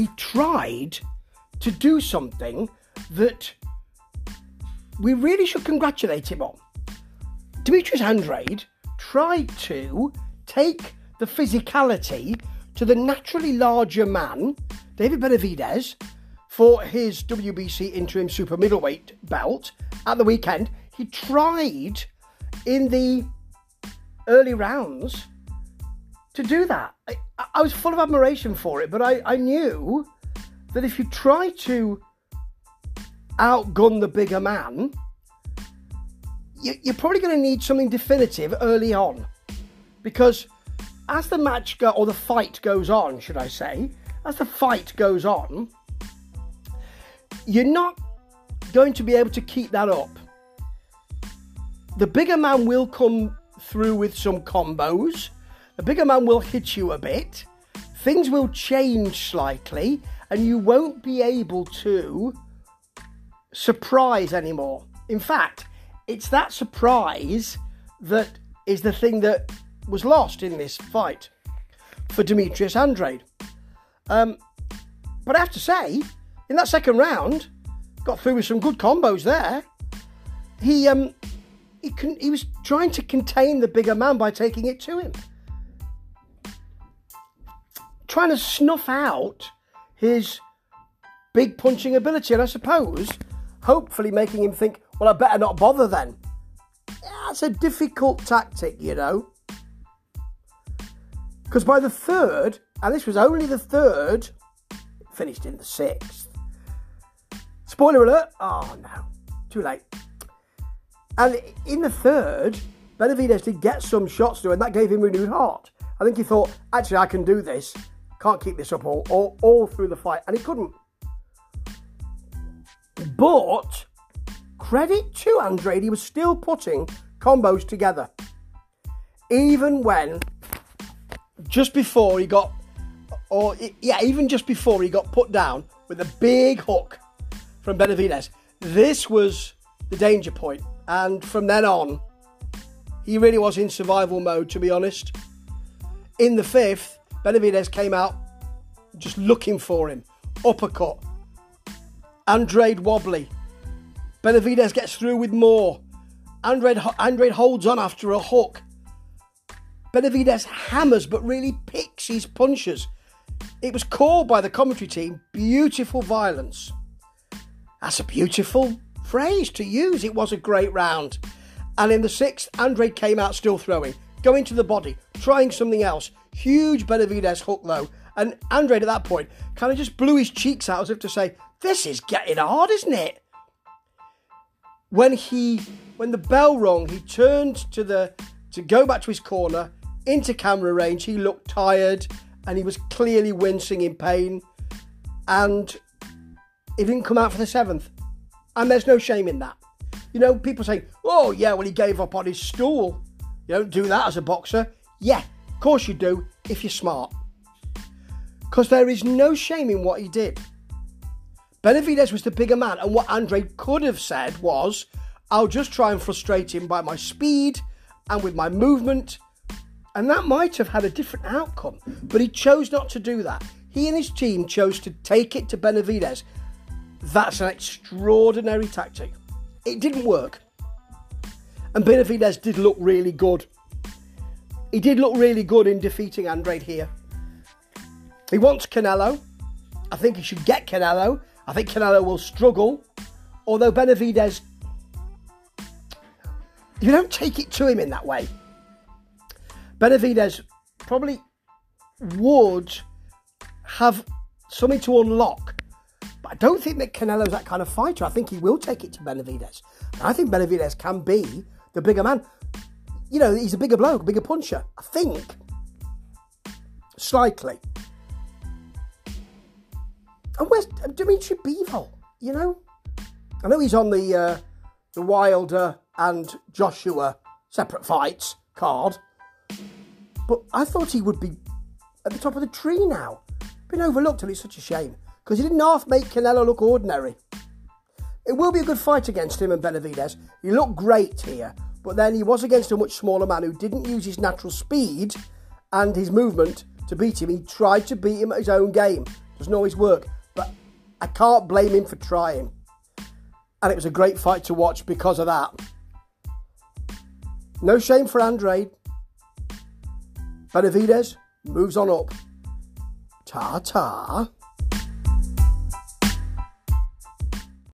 he tried to do something that we really should congratulate him on. Demetrius Andrade tried to take the physicality to the naturally larger man, David Benavidez, for his WBC interim super middleweight belt at the weekend. He tried in the early rounds to do that. I, I was full of admiration for it, but I, I knew that if you try to outgun the bigger man, you, you're probably going to need something definitive early on. Because as the match go, or the fight goes on, should I say, as the fight goes on, you're not going to be able to keep that up. The bigger man will come through with some combos. The bigger man will hit you a bit. Things will change slightly, and you won't be able to surprise anymore. In fact, it's that surprise that is the thing that was lost in this fight for Demetrius Andrade. Um, but I have to say, in that second round, got through with some good combos there. He um, he, con- he was trying to contain the bigger man by taking it to him, trying to snuff out his big punching ability, and I suppose, hopefully, making him think, well, I better not bother then. That's a difficult tactic, you know. Because by the third, and this was only the third, finished in the sixth. Spoiler alert! Oh no, too late. And in the third, Benavidez did get some shots through, and that gave him renewed heart. I think he thought, actually, I can do this. Can't keep this up all, all, all through the fight, and he couldn't. But credit to Andrade, he was still putting combos together. Even when, just before he got, or yeah, even just before he got put down with a big hook from Benavidez, this was the danger point. And from then on, he really was in survival mode, to be honest. In the fifth, Benavidez came out just looking for him. Uppercut. Andrade wobbly. Benavidez gets through with more. Andrade, Andrade holds on after a hook. Benavidez hammers but really picks his punches. It was called by the commentary team beautiful violence. That's a beautiful phrase to use. It was a great round. And in the sixth, Andrade came out still throwing, going to the body, trying something else. Huge Benavidez hook though. And Andrade at that point kind of just blew his cheeks out as if to say, This is getting hard, isn't it? when he when the bell rung, he turned to the to go back to his corner into camera range. He looked tired and he was clearly wincing in pain, and he didn't come out for the seventh. And there's no shame in that. You know, people say, "Oh yeah, well he gave up on his stool." You don't do that as a boxer. Yeah, of course you do if you're smart. Because there is no shame in what he did. Benavidez was the bigger man, and what Andre could have said was, I'll just try and frustrate him by my speed and with my movement. And that might have had a different outcome, but he chose not to do that. He and his team chose to take it to Benavidez. That's an extraordinary tactic. It didn't work. And Benavidez did look really good. He did look really good in defeating Andrade here. He wants Canelo. I think he should get Canelo. I think Canelo will struggle, although Benavidez, you don't take it to him in that way. Benavidez probably would have something to unlock, but I don't think that Canelo's that kind of fighter. I think he will take it to Benavidez. I think Benavidez can be the bigger man. You know, he's a bigger bloke, bigger puncher. I think. Slightly. And where's Dimitri Bivol? You know, I know he's on the uh, the Wilder and Joshua separate fights card, but I thought he would be at the top of the tree now. Been overlooked, and it's such a shame because he didn't half make Canelo look ordinary. It will be a good fight against him and Benavidez. He looked great here, but then he was against a much smaller man who didn't use his natural speed and his movement to beat him. He tried to beat him at his own game. Doesn't always work, but I can't blame him for trying. And it was a great fight to watch because of that. No shame for Andrade. Benavidez moves on up. Ta ta.